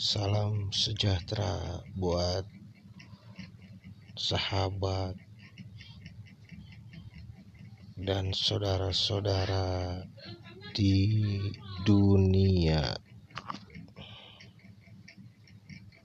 Salam sejahtera buat sahabat dan saudara-saudara di dunia.